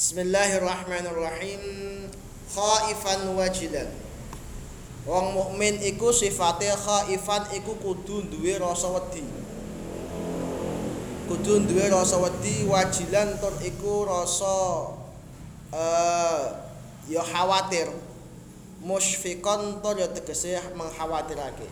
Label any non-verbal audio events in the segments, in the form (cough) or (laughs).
Bismillahirrahmanirrahim. Khaifan wajilan. Wong mukmin iku sifate khaifan iku kudu duwe rasa wedi. Kudu duwe rasa wedi wajilan tur iku rasa eh ya khawatir. Musyfiqan tur ya tegese mengkhawatirake.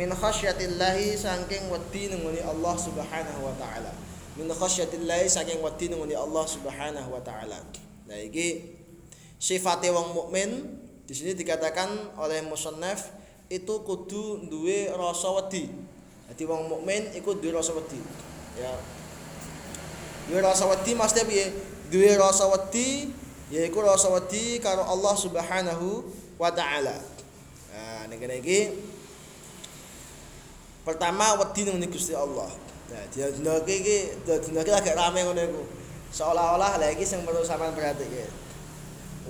Min khasyatillahi saking wedi nengoni Allah Subhanahu wa taala. Min khasyatillahi saking wedi nengoni Allah Subhanahu wa taala. Nah iki sifate wong mukmin di sini dikatakan oleh musannaf itu kudu duwe rasa wedi. Jadi wong mukmin iku duwe rasa wedi. Ya. Duwe rasa wedi maksudnya piye? Duwe rasa wedi yaiku rasa wedi karo Allah Subhanahu wa taala. Nah, nek iki pertama wedi ning Gusti Allah. Nah, dia dina iki dina iki agak rame ngono iku. Seolah-olah lagi sing perlu sampean perhatike.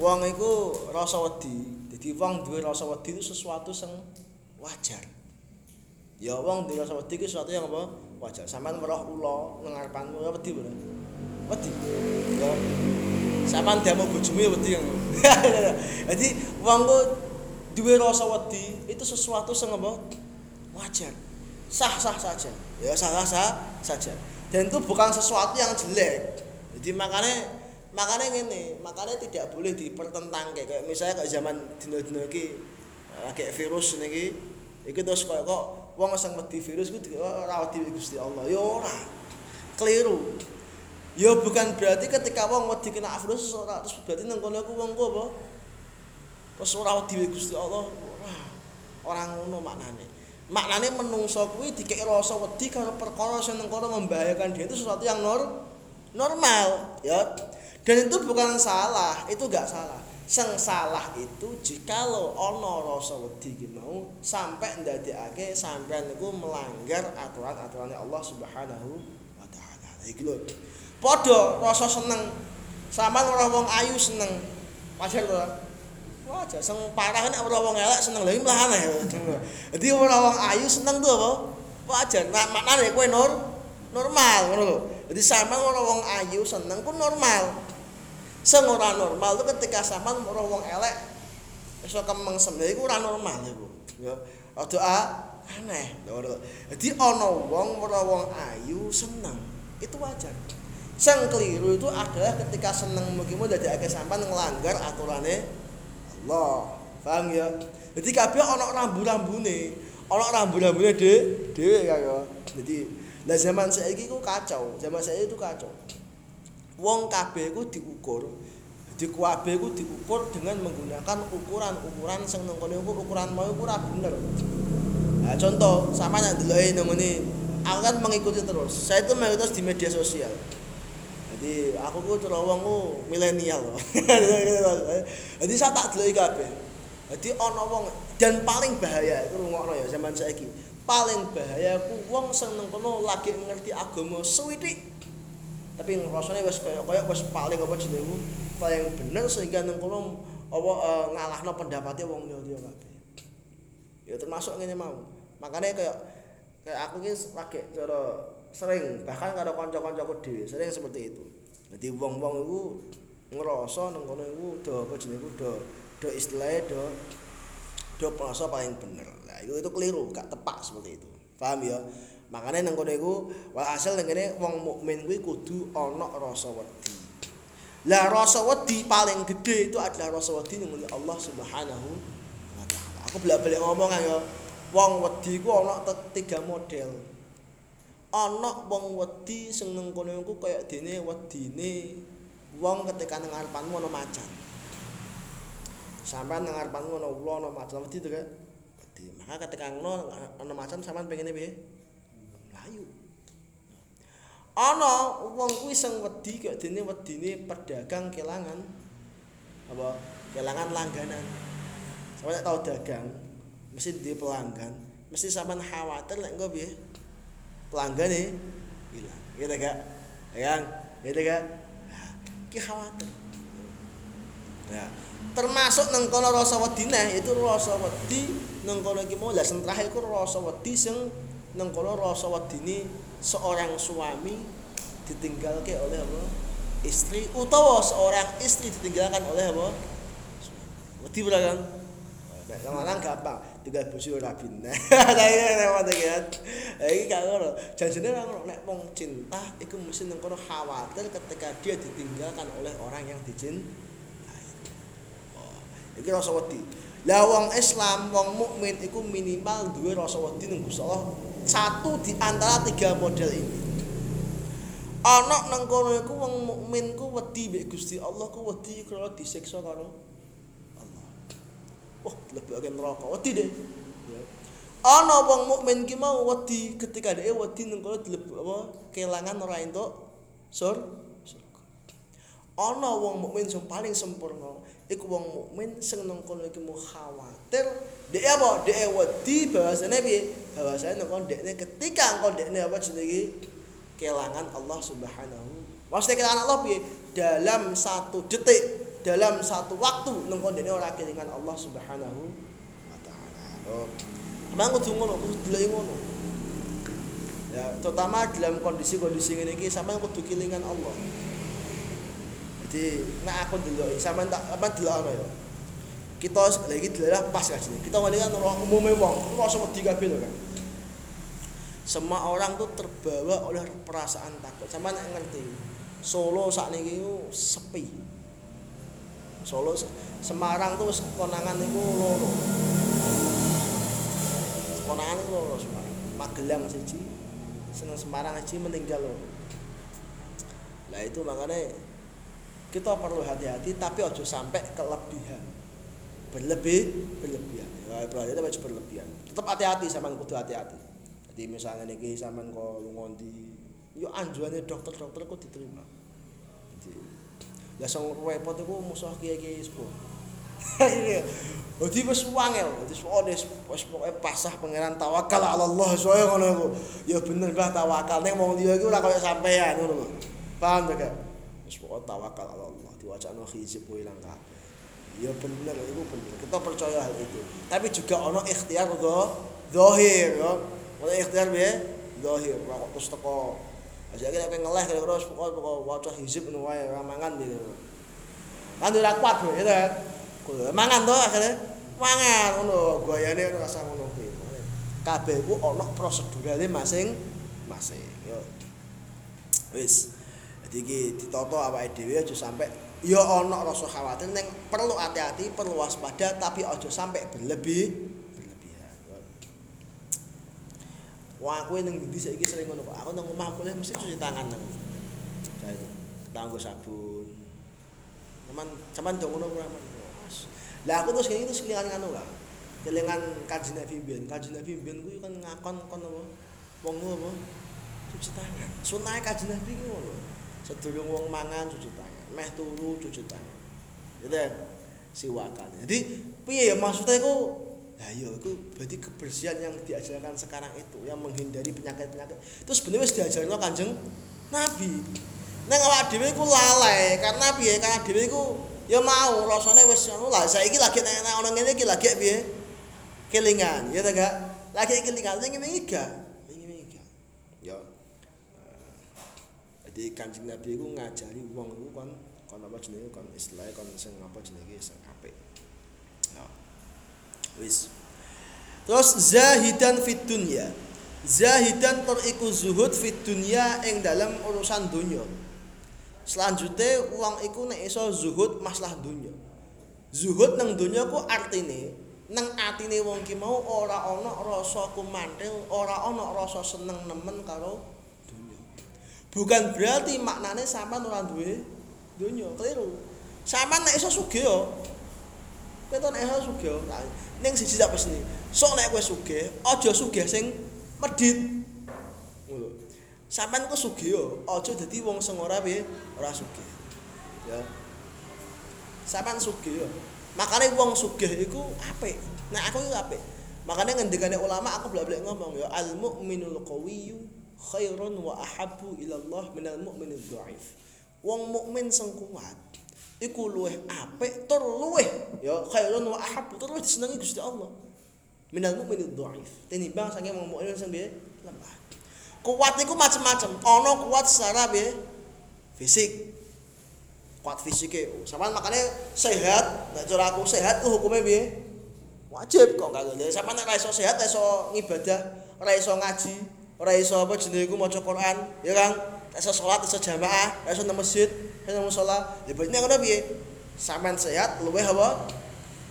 Wong iku rasa wedi. Jadi wong duwe rasa wedi itu sesuatu sing wajar. Ya wong duwe rasa wedi iku sesuatu yang apa? Wajar. Sampeyan weruh ula nang ngarepanmu ya wedi ora? Wedi. Ya. Sampeyan demo bojomu ya wedi. (laughs) Jadi wong ku duwe rasa wedi itu sesuatu sing apa? Wajar. Sah-sah saja. Ya sah-sah saja. Dan itu bukan sesuatu yang jelek. Jadi makanya makanya gini makanya tidak boleh dipertentangkan kayak misalnya kayak zaman dino-dino iki kayak virus niki iki terus kok kok wong sing wedi virus ku ora wedi Gusti Allah. Ya ora. Keliru. Ya bukan berarti ketika wong wedi kena virus ora terus berarti nang kono ku wong apa? Terus ora wedi Gusti Allah ora. Ora ngono maknane maknane menungso kuwi dikek rasa wedi karo perkara sing nang kono membahayakan dia itu sesuatu yang nor normal ya dan itu bukan salah itu gak salah sing salah itu jikalau ono rasa wedi ki mau sampai ndadekake sampean niku melanggar aturan-aturannya Allah Subhanahu wa taala. Iki lho. Padha rasa seneng. Sampeyan ora wong ayu seneng. Wajar to? Wajar. Sing parah nek ora wong elek seneng lha iki mlahane. Dadi ora wong ayu seneng tuh apa? Wajar. Nah, maknane kowe nur normal ngono lho. Jadi sampean ora wong ayu seneng ku normal. Sing ora normal itu ketika sampean ora wong elek iso kemeng semene iku ora normal iku. Ya. Rada aneh. Jadi ana wong ora wong ayu seneng. Itu wajar. Sing keliru itu adalah ketika seneng mugi-mugi dadekake sampean nglanggar aturane Allah. Paham ya? Jadi kabeh ana rambu-rambune. Ana rambu-rambune dhewe kaya. Jadi lah zaman saiki ku kacau. Zaman saiki itu kacau. wong kabeh iku diukur. Di kabeh iku diukur dengan menggunakan ukuran-ukuran sing nang kene ukuran mau iku ora bener. Nah, contoh, sama yang nang ngene, aku kan mengikuti terus. Saya itu mayoritas di media sosial. Jadi aku ku terus wong ku milenial. (laughs) Jadi saya tak deloki kabeh. Jadi ana wong dan paling bahaya iku rungokno ya zaman saiki. Paling bahaya ku wong sing nang kono lagi ngerti agama suwitik tapi rasane wis kaya kaya wis paling apa jenengmu paling bener sehingga nang kono apa uh, ngalahno pendapatnya wong liya-liya kabeh. Ya termasuk ngene mau. Makanya kayak kayak aku ki lagi cara sering bahkan karo kanca-kancaku dhewe sering seperti itu. Jadi wong-wong iku ngerasa nang kono iku do apa jenengku do do istilahnya do do merasa paling bener. Nah, itu itu keliru, gak tepat seperti itu. Paham ya? Makane nang kono iku walhasil nang kene wong mukmin kuwi kudu ana rasa wedi. Lah rasa wedi paling gede itu adalah rasa wedi ning Allah Subhanahu wa taala. Aku bolak-balik ngomong ya. Wong wedi ku ana tiga model. Ana wong wedi sing nang kono iku kaya dene wedine wong ketika nang ngarepanmu ana macan. Sampai nang ngarepanmu ana ula ana macan wedi to? Wedi. Maka ketika ngono ana macan sampean pengene piye? Melayu. Ana wong kuwi sing wedi kaya dene wedine pedagang kelangan. Apa? Kelangan langganan. Sampe tau dagang, mesti di pelanggan, mesti sampean khawatir lek engko piye? Pelanggane hilang. Gitu gak? Ya, gitu gak? Ki khawatir. Ya, termasuk nang kono itu rasa wedi nang kono mau lah terakhir iku rasa wedi sing seorang suami ditinggalke oleh Allah istri utawa seorang istri ditinggalkan oleh apa wedi ora kan lanang gampang, tinggal bojo ora binah. (laughs) Tapi nek kan. Iki gak ngono. Janjene ora ngono. Nek wong cinta iku mesti nang kono khawatir ketika dia ditinggalkan oleh orang yang dicintai. Oh, iki rasa wedi. Lah wong Islam, wong mukmin iku minimal duwe rasa wedi Gusti Allah. Satu di antara tiga model ini. Ana nang kono iku wong mukmin ku wedi mbek Gusti Allah ku wedi karo disiksa karo Wah, lebih akan neraka. Wedi deh. Ya. Ana wong mukmin ki mau wedi ketika dia wedi nang kono apa kelangan ora entuk sur. Ana wong mukmin sing paling sempurna iku wong mukmin sing nang kono iki mau khawatir dhek apa dhek wedi bahasane piye bahasane nang kono dhekne ketika engko dhekne apa jenenge kelangan Allah Subhanahu Maksudnya kelangan Allah piye dalam satu detik dalam satu waktu nang kondene ora kelingan Allah Subhanahu wa taala. Oh. Mang kudu ngono, kudu ngono. Ya, terutama dalam kondisi-kondisi ngene iki sampean kudu kelingan Allah. Jadi, nek aku delok sampean tak apa delok ya. Kita lagi delok pas kan Kita ngene kan umume wong, rasa wedi kabeh lho kan. Semua orang tuh terbawa oleh perasaan takut. Sampean ngerti. Solo saat ini sepi. Solo Semarang tuh konangan niku loro. Konangan niku loro Semarang. Magelang siji. Seneng Semarang siji meninggal loro. Lah itu makanya kita perlu hati-hati tapi ojo sampai kelebihan. Berlebih, berlebihan. Ya berarti itu berlebihan. Tetap hati-hati sama kudu hati-hati. Jadi misalnya niki sampean kok lunga ndi, yo anjurannya dokter-dokter kok diterima. Lah sing repot iku musuh kiai-kiai sepuh. (laughs) Dadi wis wangel, wis wis pokoke pasah pangeran tawakal ala Allah soalnya ngono iku. Ya bener bah tawakal ning wong liya iku ora koyo sampean ngono lho. Paham ta, Kak? Wis tawakal ala Allah, diwacana hizib ku ilang kabeh. Ya bener iku bener. Kita percaya hal itu. Tapi juga ono ikhtiar go zahir ya. Ono ikhtiar piye? Zahir. Terus teko Aja kita pengen ngeleh kalau terus pokok pokok wajah hizib nu wae ramangan gitu. Kan ora kuat bro, itu kan. Kudu mangan to akhirnya mangan ngono gayane rasa ngono kuwi. Kabeh ku ana prosedurale masing-masing. Yo. Wis. Jadi iki ditata awake dhewe aja sampe ya ana rasa khawatir ning perlu hati-hati, perlu waspada tapi aja sampai berlebih Wah, aku ning ndi saiki sering ngono kok. Aku nang omah kuliah mesti cuci tangan nang. Tanggo sabun. Cuman cuman dong ngono ora Lah aku terus ngene terus kelingan ngono lah. Kelingan kanjeng Nabi biyen. Kanjeng Nabi biyen kuwi kan ngakon kon apa? Wong apa? Cuci tangan. Sunah kanjeng Nabi ku ngono. Sedurung wong mangan cuci tangan. Meh turu cuci tangan. Gitu ya. Siwakan. Jadi piye ya maksudnya iku Nah, iya, itu berarti kebersihan yang diajarkan sekarang itu yang menghindari penyakit-penyakit. Itu sebenarnya sudah diajarkan Kanjeng Nabi. Neng awak dhewe iku lalai karena piye? Karena dhewe iku ya mau rasane wis ngono lah. Saiki lagi nek ana ngene iki lagi piye? Kelingan, ya ta gak? Lagi kelingan ning ngene iki gak? Gak. Ya. Jadi Kanjeng Nabi iku ngajari wong iku kon kon apa jenenge kon istilahnya kon sing apa jenenge sing. Wis. Terus zahidan fit dunya. Zahidan teriku zuhud fit dunya ing dalam urusan dunia. Selanjutnya uang iku nek iso zuhud masalah dunia. Zuhud nang dunia ku artine nang atine wong ki mau ora ana rasa kumantil, ora ana rasa seneng nemen karo dunia. Bukan berarti maknane sampean ora duwe dunia, keliru. Sampean nek iso sugih. Kowe nek sugih ning siji tak pesni. Sok nek kowe sugih, aja sugih sing medhit. Ngono. Sampeyan ku sugih yo, aja dadi wong sing ora piye, ora sugih. Ya. Sampeyan sugih yo. Makane wong sugih iku apik. Nek aku iku apik. Makane ngendikane ulama aku blak-blak ngomong ya al mukminul qawiyyu khairun wa ahabbu ila Allah minal mu'minidh dhaif. Wong mukmin sing kuat iku luweh apik tur luweh ya khairun wa ahabbu tur luweh disenengi Gusti Allah. Minal mukmin dhaif tinimbang saking wong mukmin sing piye? Lemah kuat iku macam-macam ana kuat secara piye? Fisik. Kuat fisiknya. Sampean makanya sehat nek cara aku sehat ku hukumnya piye? Wajib kok gak ngene. Sampean nek iso sehat iso ngibadah ora iso ngaji ora iso apa jenenge iku maca Quran ya Kang iso salat iso jamaah iso nang masjid iso nang musala ya berarti ngono piye sampean sehat luwih apa?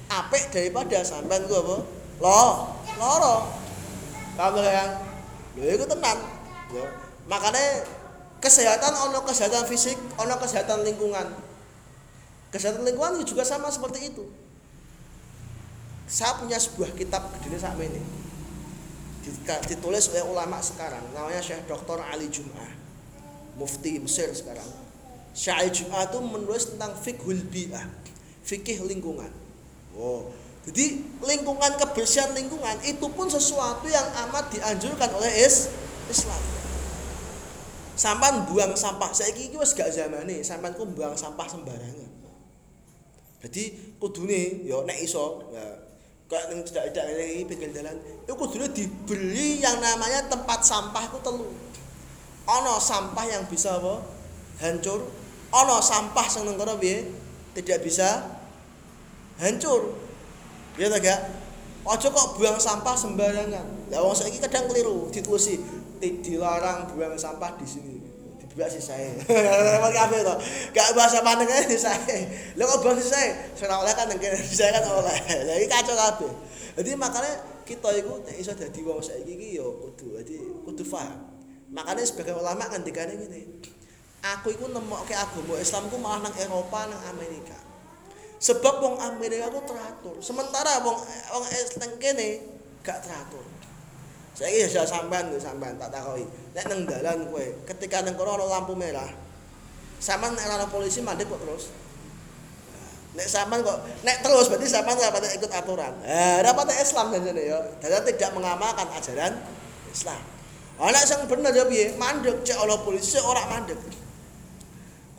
Apik daripada sampean ku apa? Lo loro. Paham gak Kang? Lho iku tenan. Ya. Makanya kesehatan ono kesehatan fisik ono kesehatan lingkungan. Kesehatan lingkungan juga sama seperti itu. Saya punya sebuah kitab gede sama ini. Ditulis oleh ulama sekarang. Namanya Syekh Dr. Ali Jum'ah. Mufti Mesir sekarang Ali Jum'ah itu menulis tentang fikhul bi'ah fikih lingkungan. Oh jadi lingkungan kebersihan lingkungan itu pun sesuatu yang amat dianjurkan oleh Islam. Sampan buang sampah saya iki wis gak zamane sampan ku buang sampah sembarangan. Jadi kudune ya nek iso ya kayak ning tidak-tidak ini pinggir jalan itu kudune dibeli yang namanya tempat sampah itu telu. Ono sampah yang bisa apa hancur. Ono sampah sing nang kono tidak bisa hancur. Ya ta gak ojo kok buang sampah sembarangan. Lah wong saiki kadang keliru ditulis dilarang buang sampah di sini. Dibuat sih saya repot kafe to. Gak bahasa mana kan saya lo kok sih saya saya oleh kan nengke saya kan oleh. Jadi kacau kafe jadi makanya kita itu iso jadi wong saya gigi yo kudu jadi kudu faham makanya sebagai ulama kan dikane gini aku itu nemu ke agama Islam ku malah nang Eropa nang Amerika sebab wong Amerika ku teratur sementara wong wong Islam kene gak teratur Saiki ya sampean lho sampean tak takoki. Nek nang dalan kowe ketika nang kono lampu merah. Sampean nek ana polisi mandek kok terus. Nek sampean kok nek terus berarti sampean ora patut ikut aturan. Eh, ora patut Islam jane ya. Dadi tidak mengamalkan ajaran Islam. Ana sing bener ya piye? Mandek cek ana polisi ora mandek.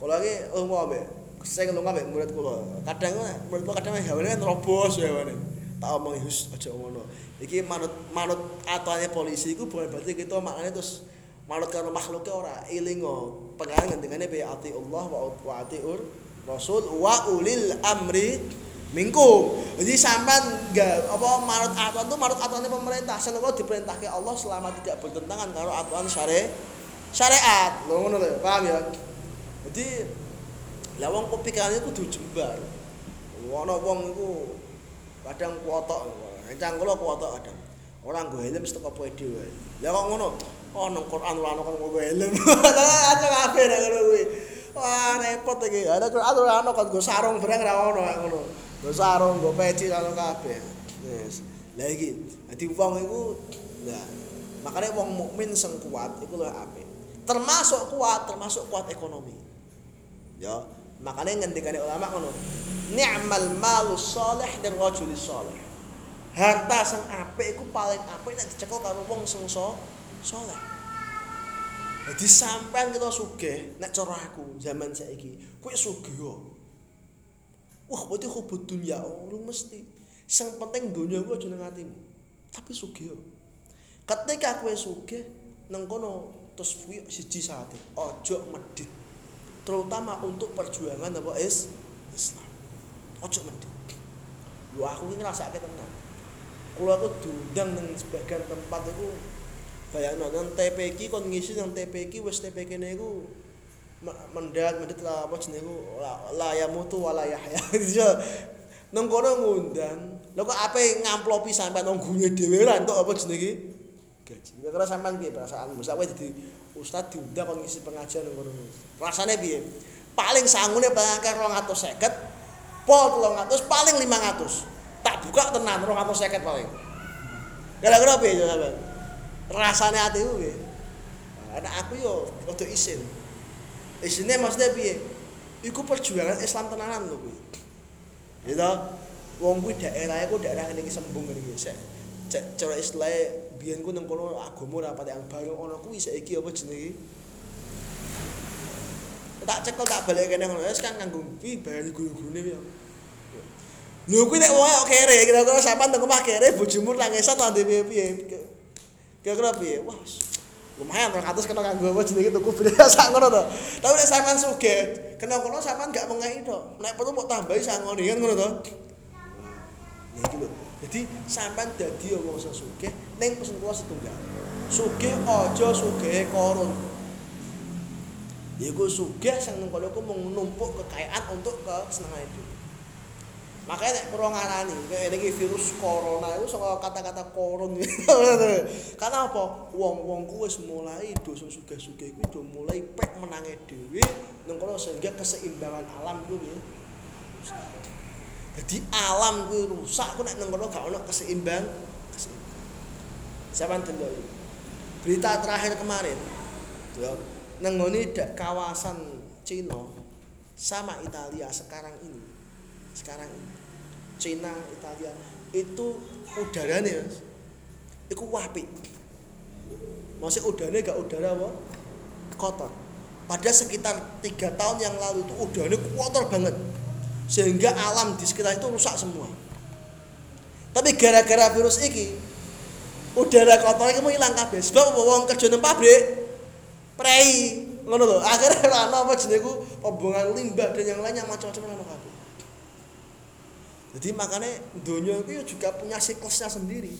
Kalau lagi lunga mbek saya lunga mbek murid kula. Kadang murid kula kadang hawane kan robos ya hawane. Tak omongi hus aja ngono. iki manut manut atuane polisi iku bukan berarti kita maknanya terus manut karo makhluknya ora ilingo pengen ngendengane be ati Allah wa wa atiur rasul wa ulil amri mingkum jadi sampean enggak apa manut atuan itu manut atuane pemerintah seneng diperintahke Allah selama tidak bertentangan karo atuan syari syariat lho ngono paham ya jadi lah wong pikirane kudu jembar ana wong iku kadang kuotok Encang kula kuwata kadang. Ora nggo helm stek apa dhewe. Lah kok ngono? Oh nang Quran ora ana kok nggo helm. (laughs) Aja kabeh nek ngono kuwi. Wah repot iki. Ada Quran ora ana kok nggo sarung barang ora ono ngono. Nggo sarung, nggo peci ora kabeh. Yes. Lah iki dadi wong iku lah makanya wong mukmin sing kuat iku lho apik. Termasuk kuat, termasuk kuat ekonomi. Ya, makanya ngendikane ulama ngono. Ni'mal malus salih dan rajulis salih. harta sing apik iku paling apik nek dicekel karo wong sing saleh. Dadi sampean kita sugih nek cara aku zaman saiki, kowe sugih yo. Wah, berarti hubud dunia urung mesti. Sing penting dunia ku aja nang atimu. Tapi sugih yo. Ketika kowe sugih nang kono terus kuwi siji saate, aja medhit. Terutama untuk perjuangan apa? Is Islam. Aja medhit. Lu aku iki ngrasake tenan. kula tuh diundang nang sebagian tempat iku bayangno nang TPK kon ngisi nang TPK wis TPK niku mendat mendat lah apa jenenge iku? La ya mutu wala yahya (laughs) nang kono ngundang. Lho kok ape ngamplopi sampean nang gune dhewe ora entuk apa jenenge gaji. Kira sampean piye perasaan mesti kowe dadi ustaz diundang kon ngisi pengajian nang kono rasane piye? Paling sangune paling 250 pol 300 paling 500 tak buka tenan rong atau seket paling. Gara-gara apa ya sampe rasane atiku piye? Anak aku yo rada isin. Isine maksudnya piye? Iku perjuangan Islam tenanan lho kuwi gitu. Wong kuwi daerah ku daerah iki sembung ngene iki cek cara istilah biyen ku nang kono agama ora pati yang baru ono kuwi saiki apa jenenge tak cekel tak balik kene ngono wis kan nganggo kuwi bayar guru-gurune piye Lho kuwi nek kok kere, kira-kira sampean nang omah kere bojomu nangisan lan piye-piye. Kira-kira piye? Wah. lumayan 200 kena kanggo apa jenenge tuku (laughs) beda sak ngono to. Tapi nek sampean sugih, kena kono sampean gak mengai to. Nek perlu mau tambahi sangone kan ngono to. Ya iki lho. Jadi sampean dadi wong sing ning kula setunggal. Sugih aja sugih korun. Iku sugih sing nang kono ku numpuk kekayaan untuk kesenangan hidup. Makanya nek perlu ngarani, kayak virus corona itu saka kata-kata koron. (laughs) Karena apa? Wong-wong ku mulai dosa sugih-sugih kuwi do mulai pek menange dhewe nang kono sehingga keseimbangan alam ku ya. Jadi alam kuwi rusak ku nek nang kono gak ono keseimbang. Sampeyan delok berita terakhir kemarin. Ya, nang kawasan Cina sama Italia sekarang ini. Sekarang Cina, Italia itu udaranya itu wapi masih udaranya gak udara apa? kotor. Pada sekitar tiga tahun yang lalu itu udaranya kotor banget. Sehingga alam di sekitar itu rusak semua. Tapi gara-gara virus ini udara kotor itu hilang kabeh sebab wong kerja nang pabrik prei ngono lho akhirnya (laughs) ana apa jenenge pembuangan limbah dan yang lain yang macam-macam ana kabeh jadi makanya dunia itu juga punya siklusnya sendiri.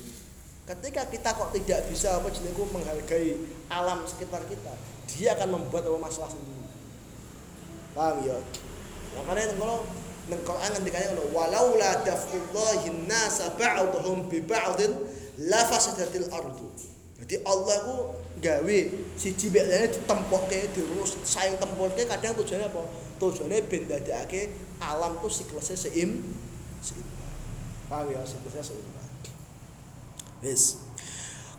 Ketika kita kok tidak bisa apa jenengku menghargai alam sekitar kita, dia akan membuat apa masalah sendiri. Paham ya? Makanya kalau nang Quran ngendikane ngono, walau la daf'ullahi nasa ba'dhum bi ba'din la fasadatil ardu. Jadi Allah ku gawe siji mek liyane ditempokke dirus sayang tempokke kadang tujuannya apa? Tujuannya ben dadekake alam ku siklusnya seim seimbang. Paham ya siklusnya seimbang. Wis.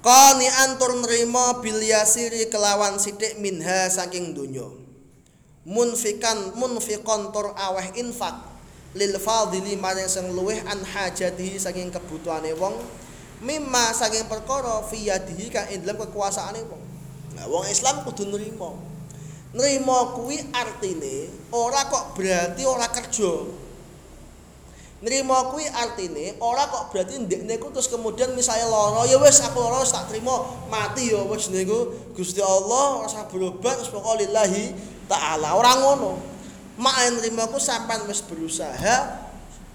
Qani antur nerima bil yasiri kelawan sithik minha saking donya. Munfikan munfiqon tur aweh infak lil fadili maring sing luweh an hajatihi saking kebutuhane wong mimma saking perkara fi yadihi kang ing dalam kekuasaane wong. Nah, wong Islam kudu nerima. Nerima kuwi artine ora kok berarti ora kerja. Nrimo kuwi artine ora kok berarti ndekne ku terus kemudian misalnya lara ya wis aku lara tak trimo mati ya wis niku Gusti Allah rasa berobat terus pokok lillahi taala ora ngono. Mak nrimo ku sampean wis berusaha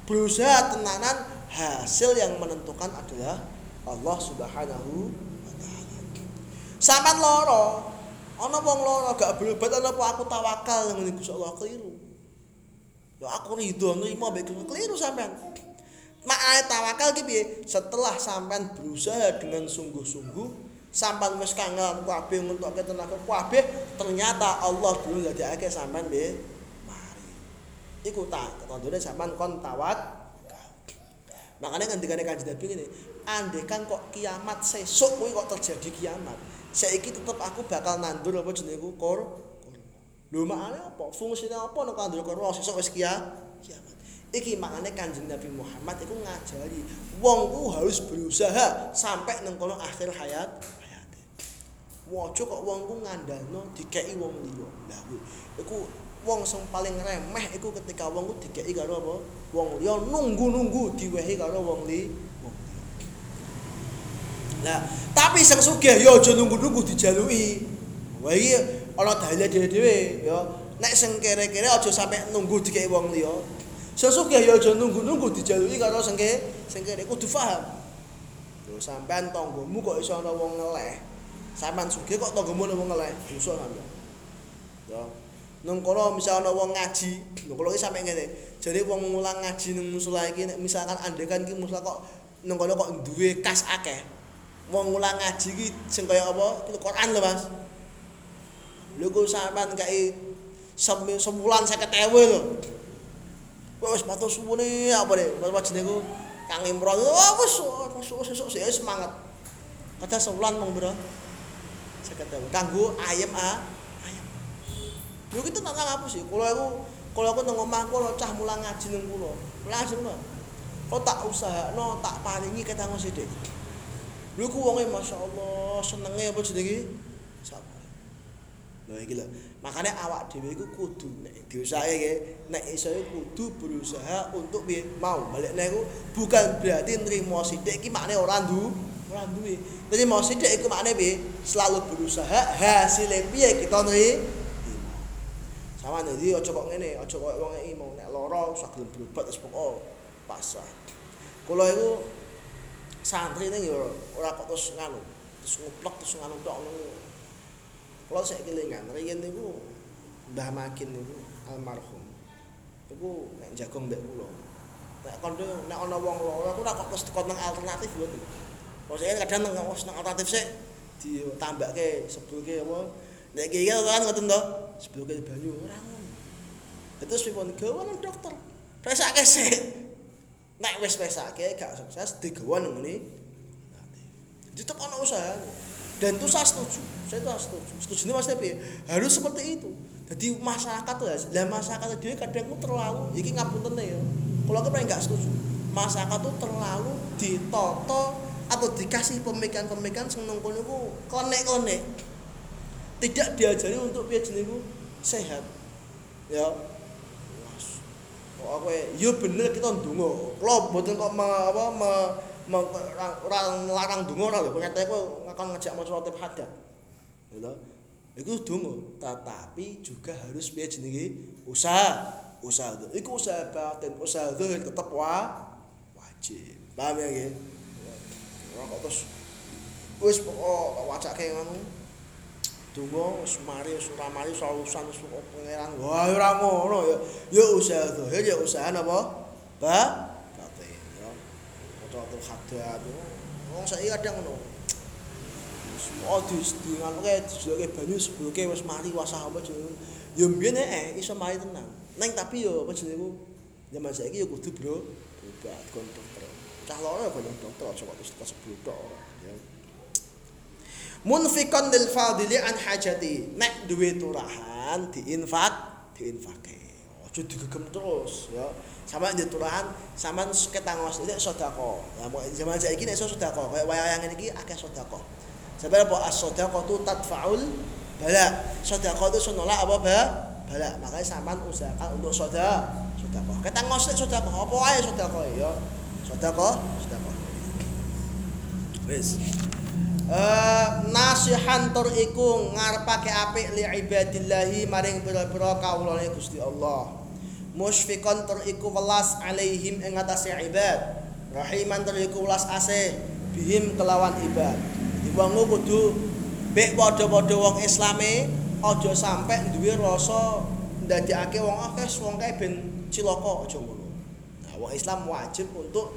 berusaha tenanan hasil yang menentukan adalah Allah Subhanahu wa taala. Sampean lara ana wong lara gak berobat ana apa aku tawakal ngene Gusti Allah keliru. Ya aku ridho nrimo mbek keliru sampean. Maknane tawakal ki piye? Setelah sampean berusaha dengan sungguh-sungguh sampean wis kangen kabeh ngentokke tenaga kabeh ternyata Allah dulu ndadekake sampean nggih mari. Iku tak tandune sampean kon tawat Makanya ngendikane Kanjeng Nabi ngene, andekan kok kiamat sesuk kuwi kok terjadi kiamat. Saiki tetep aku bakal nandur apa jenenge kur Lho makane apa? Fungsine apa nek kandha karo sesuk wis kiamat. Iki makane Kanjeng Nabi Muhammad iku ngajari wong ku harus berusaha sampai nang kono akhir hayat hayate. Waja kok wong ku ngandalno dikeki wong liya. Lah iku wong sing paling remeh iku ketika wong ku dikeki karo apa? Wong liya nunggu-nunggu diwehi karo wong li. Lah, tapi sing sugih ya aja nunggu-nunggu dijaluki. Wah iki ana dalile dhewe-dhewe ya. Nek sing kere-kere aja sampe nunggu dikeki wong liya. Sing sugih ya aja nunggu-nunggu dijaluki karo sing sing kere kudu paham. Lho sampean tanggomu kok iso ana wong ngeleh? Sampean sugih kok tanggomu ana wong ngeleh? Dosa sampean. Ya nang kono misal ana wong ngaji lho kula iki sampe ngene jadi wong mulang ngaji nang musala iki nek misalkan andekan iki musala kok nang kono kok duwe kas akeh wong mulang ngaji iki sing kaya apa Quran lho Mas Lho kok sampean kae sebulan 50.000 lho. Wis matur suwune apa nek wajine ku Kang Imron. Wis sesuk semangat. Kadang sebulan mong bro. 50.000 kanggo ayam a ayam. Lho ki tenan apa sih? Kula iku kula aku nang omah kula cah mulang ngaji ning kula. Langsung lho. Kok tak usahakno tak paringi ketang sithik. Lho ku wonge masyaallah senenge apa jenenge? Lho iki lho. Makane awak dhewe iku kudu nek diusahake nggih, nek iso kudu berusaha untuk piye mau balikne iku bukan berarti nrimo sithik iki makne ora ndu ora duwe. Mau sithik iku makne piye? Selalu berusaha hasilnya piye kita nri. Sama jadi aja kok ngene, aja kok wong iki mau nek lara usah gelem berobat wis pokok pasrah. Kula iku santri ning yo ora kok terus nganu, terus nguplek terus nganu tok ngono. Kula sik kelingan riyen niku Mbah Makin niku almarhum. Iku nek jagong mbek kula. Nek kondo nek ana wong lara aku ora kok terus teko nang alternatif lho. Maksudnya kadang nang alternatif sik ditambahke sebulke apa. Nek iki kan ngoten to, sebulke banyu ora ngono. Terus pripun gawe nang dokter. Resake sik. Nek wis pesake gak sukses digawa nang. Jadi tetap ana usaha. Dan itu saya setuju. Saya itu setuju. Setuju ini maksudnya apa? Harus seperti itu. Jadi masyarakat tuh, lah masyarakat dia kadang tuh terlalu, iki ngapunten ya. Kalau aku paling nggak setuju, masyarakat tuh terlalu ditoto atau dikasih pemikiran-pemikiran seneng kono itu klenek-klenek. Tidak diajari untuk biar jenengku sehat. Ya. Kok aku ya bener kita ndonga. Kalau mboten kok apa orang larang donga ora lho, nyatane kok ngakon ngejak maca roti hadat. Lho. Iku donga, tetapi juga harus piye jenenge usaha. Usaha. Iku usaha batin, usaha zahir tetep wa wajib. Paham ya nggih? Ora kok terus wis pokok wacake ngono. Donga ora mari solusan wis pangeran. Wah ora ngono ya. Ya usaha zahir ya usaha napa? Ba atau hadat wong saiki kadang ngono Oh, di di ngono kae dijuluke banyu sebuluke wis mari wasah apa jenenge. Ya mbiyen eh iso mari tenang. Neng tapi yo apa jenenge zaman saiki yo kudu bro obat kon dokter. Cah lara kon dokter aja kok terus tekan sebul tok ya. Munfiqan lil fadili an hajati. Nek duwe turahan diinfak, diinfake. Aja digegem terus ya. sama di turahan sama ketangos ini sodako ya mau zaman saya ini so sodako kayak wayang ini akeh sodako sebenarnya bahwa as sodako tu tadfaul bala. Sodako tu sonolak apa ba bala. Makanya sama usahakan untuk soda sodako ketangos ini sodako apa aja sodako ya? Sodako sodako wis Uh, nasihan tur iku ngarepake apik li ibadillahi maring pira-pira kawulane Gusti Allah. Musfiqan tur iku welas alaihim ing atase ibad. Rahiman tur iku welas asih bihim kelawan ibad. Di wong kudu bek padha-padha wong islame aja sampe duwe rasa ndadekake wong akeh wong kae ben cilaka aja ngono. Nah wong islam wajib untuk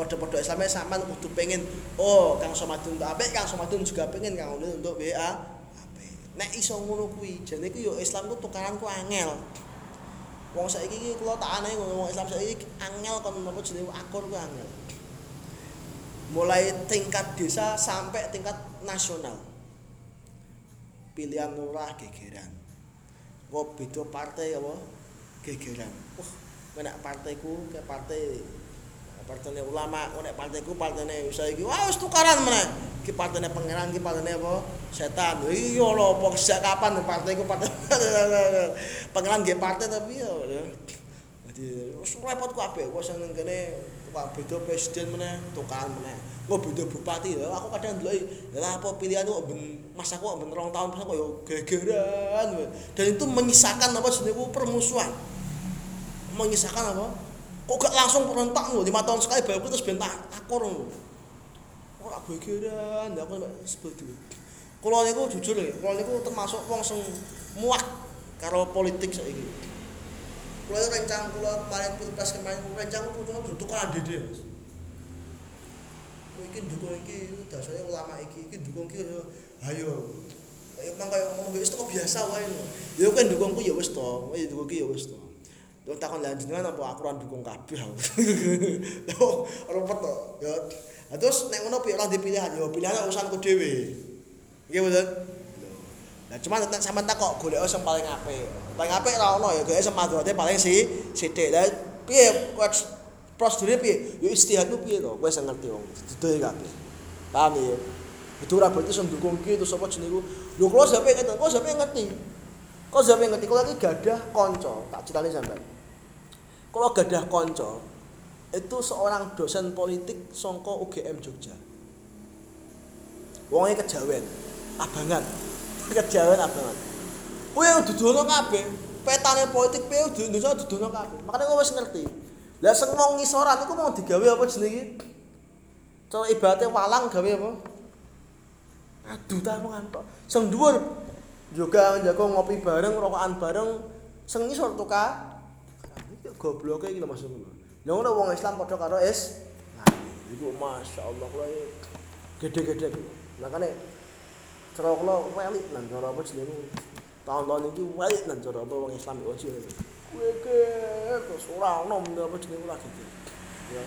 padha-padha islame sampean kudu pengen oh kang somadun untuk apik kang somadun juga pengen kang untuk WA apik nek iso ngono kuwi jane iku yo islam ku tukaran ku angel Wong saiki iki kula tak aneh wong Islam saiki angel kon napa jenenge akur ku angel. Mulai tingkat desa sampai tingkat nasional. Pilihan lurah gegeran. Kok beda partai apa? Gegeran. Wah, menak partaiku ke partai partainya ulama, nek partaiku partainya saiki wah wis tukaran meneh. Ki partainya pangeran, ki partainya apa? Setan. Iya lho, apa sejak kapan partaiku partai (laughs) pangeran nggih partai tapi ya. Dadi wis repot kabeh, kok sing kene Pak beda presiden meneh, tukaran meneh. Kok beda bupati ya. Aku kadang ndeloki, lha apa pilihan kok ben masa kok ben rong tahun kok ya gegeran. Dan itu menyisakan apa jenenge permusuhan. Menyisakan apa? Kok gak langsung perentak lho lima tahun sekali baru terus bentak takor lho. Ora gegeran ya aku sebel dulu kula niku jujur ya kula niku termasuk wong sing muak karo politik saiki. Kula rencang kula kemarin pilpres kemarin rencang kula butuh kan dede Mas. Iki dukung iki dasare ulama iki iki dukung iki ayo. Ayo mangko ngomong wis biasa wae lho. Ya kan dukungku ya wis to ya dukung iki ya wis to Yo takon lan jenengan apa aku ora dukung kabeh. (laughs) Oh, repot to. Ya. Terus nek ngono piye ora dipilihan? Yo pilihan urusanku dhewe. Nggih mboten? Nah, cuma nek sampean tak kok golek sing paling apik. Paling apik ora ono ya golek madhurate paling si sithik. Lah piye prosedure piye? Yo istihadmu piye to? Kowe sing ngerti wong. Didoe kabeh. Paham ya? Itu ora berarti sing dukung ki terus apa jenenge? Lho kula sampe ngeten, kok sampe ngerti. Kok sampe ngerti kula iki gadah kanca, tak critani sampean. Kula gadah kanca itu seorang dosen politik songko UGM Jogja. wonge kejawen abangan. (laughs) Kejawen abangan. Kuwi dudono kabeh petane politik piye Indonesia dudono kabeh. Makane kowe wis ngerti. Lah sing wong ngisoran iku mau digawe apa jenenge cara ibaratnya walang gawe apa? Aduh ta ngantuk. Sing dhuwur juga njaga ngopi bareng rokokan bareng sing ngisor tuka gobloke iki lho maksudku lha ngono wong Islam padha karo es nah iku masyaallah kuwi gede-gede makane cara kula welik nang cara apa jenenge? Tahun-tahun iki welik nang cara apa wong Islam iku jenenge kuwi ke terus ora ono apa jenenge ora gitu ya.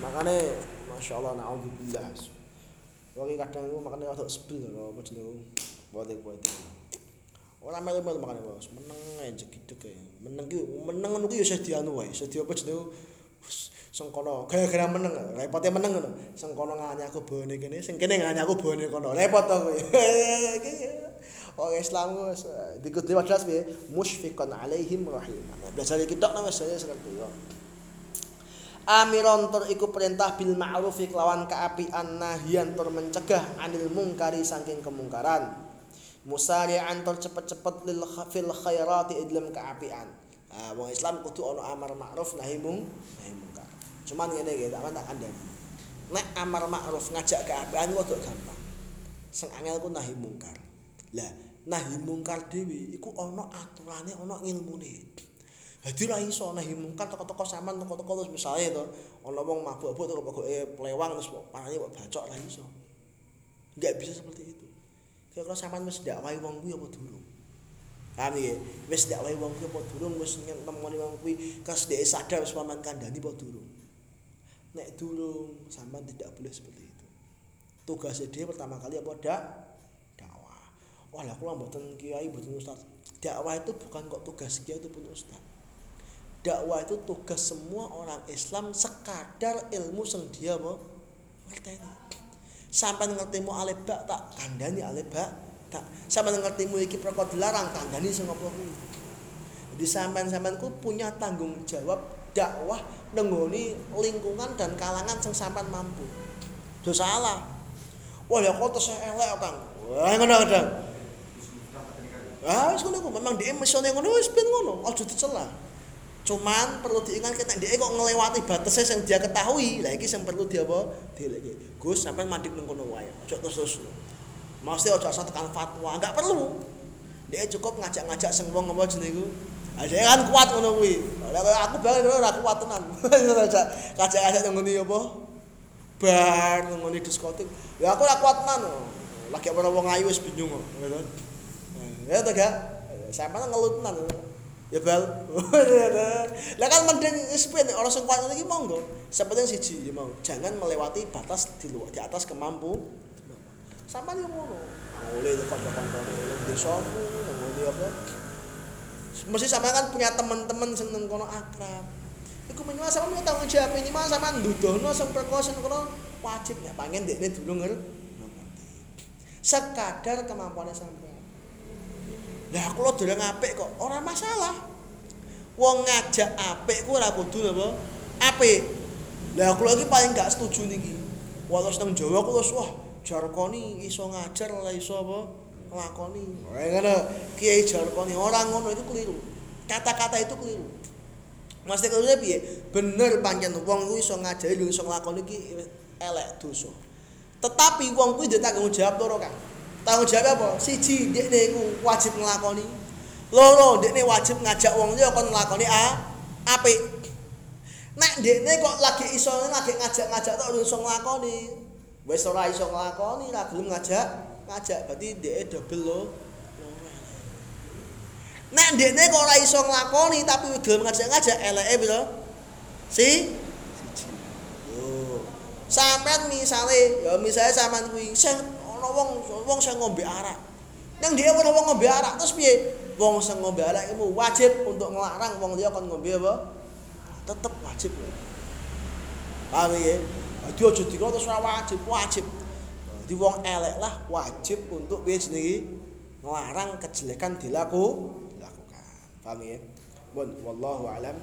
Makane masyaallah naudzubillah. Wong kadang makane rada sebel karo apa jenenge politik-politik ora melu-melu makane bos meneng aja gitu kae meneng ki meneng ki ya isih dianu wae. Isih apa jenenge sing kono gara-gara meneng repote meneng ngono. Sing kono ngani aku bone kene sing kene ngani aku bone kono. Repot to kowe (laughs) Oh Islam ku dikut di jelas piye musyfiqan alaihim rahim. Belajar iki tok nang saya seperti yo. Amiron tur iku perintah bil ma'ruf kelawan kaapian nahian tur mencegah anil mungkari saking kemungkaran. Musari'an tur cepet-cepet lil fil khairati idlam kaapian. Ah wong Islam kudu ana amar ma'ruf nahi mung nahi mungkar. Cuman ngene iki tak tak kandhani. Nek amar ma'ruf ngajak kaapian kudu gampang. Sing angel ku nahi mungkar. Lah, nahi mungkar dhewe iku ana aturane, ana ilmune. Dadi ra iso nahi mungkar teko-teko sampean teko-teko terus misale to, ana wong mabuk-mabuk terus pokoke plewang terus parane kok bacok ra iso. Enggak bisa seperti itu. Kira-kira sampean wis dakwahi wong kuwi apa durung? Paham ya? Wis dakwahi wong kuwi apa durung wis nemoni wong kuwi kas dhek sadar wis paman kandhani apa durung? Nek durung sampean tidak boleh seperti itu. Tugasnya dia pertama kali apa dak? wah lah kula mboten kiai mboten ustaz dakwah itu bukan kok tugas kiai itu pun ustaz dakwah itu tugas semua orang Islam sekadar ilmu sing dia apa ngerteni sampai ngerti mu alif ba tak kandani alif ba tak sampai ngerti mu iki perkara dilarang kandani sing apa jadi sampean-sampean ku punya tanggung jawab dakwah nenggoni lingkungan dan kalangan sing sampean mampu. Do salah. Wah, ya kok tesih elek, Kang. Wah, ngono kadang. Ah, wis ngono memang dia misone ngono wis ben ngono, aja dicela. Cuman perlu diingat kita dia kok ngelewati batasnya yang dia ketahui. Lah iki sing perlu dia apa? Dilek. Gus sampean mandik nang kono wae. Aja terus. Mesti aja asal tekan fatwa, enggak perlu. Dia cukup ngajak-ngajak sing wong apa jenenge iku. Ah kan kuat ngono kuwi. Lah aku banget ora kuat tenan. (laughs) Ngajak-ngajak nang ngene apa? Bar nang ngene diskotik. Ya aku ora kuat tenan. Lagi apa wong ayu wis bingung. Ya to gak? Sampeyan ngelut tenan. Ya bal. (laughs) Lah kan mending spin ora sing kuat iki monggo. Sepenting siji ya mau. Jangan melewati batas di luar di atas kemampu. Sampeyan yo ngono. Oleh kanca-kanca desamu, ngene apa? Mesti sampeyan kan punya teman-teman sing nang kono akrab. Iku minimal sama punya tanggung jawab minimal sama ndudono sing sing kono wajib ya pengen dekne dulu ngerti. Sekadar kemampuannya sampeyan. Lah aku lo dolan apik kok, ora masalah. Wong ngajak apik ku ora kudu apa? Apik. Lah aku lagi paling gak setuju niki. Walau seneng Jawa terus wah Jarkoni iso ngajar ora iso apa nglakoni. Ora ngono. Kiai Jarkoni orang ngono itu keliru. Kata-kata itu keliru. Mesti keliru piye? Bener pancen wong ku iso ngajari lho iso nglakoni iki elek dosa. Tetapi wong kuwi ndek tanggung jawab loro kan. Tanggung jawab apa? Siji, dekne iku wajib nglakoni. Loro, dekne wajib ngajak wong liya kon nglakoni a apik. Nek dekne kok lagi iso lagi ngajak-ngajak tok iso nglakoni. Wis ora iso nglakoni, ra gelem ngajak, ngajak berarti dekne double lo. Nek dekne kok ora iso nglakoni tapi gelem ngajak-ngajak eleke piro? Si siji. Yo. Sampeyan misale, ya sampean kuwi sing wong wong sing ngombe arak. Nang dia ana wong ngombe arak terus piye? Wong sing ngombe arak iku wajib untuk nglarang wong liya kon ngombe apa? Tetep wajib. Paham ya? Dadi aja dikira terus ora wajib, wajib. Dadi wong elek lah wajib untuk piye jenenge nglarang kejelekan dilaku dilakukan. Paham ya? Bon, wallahu alam.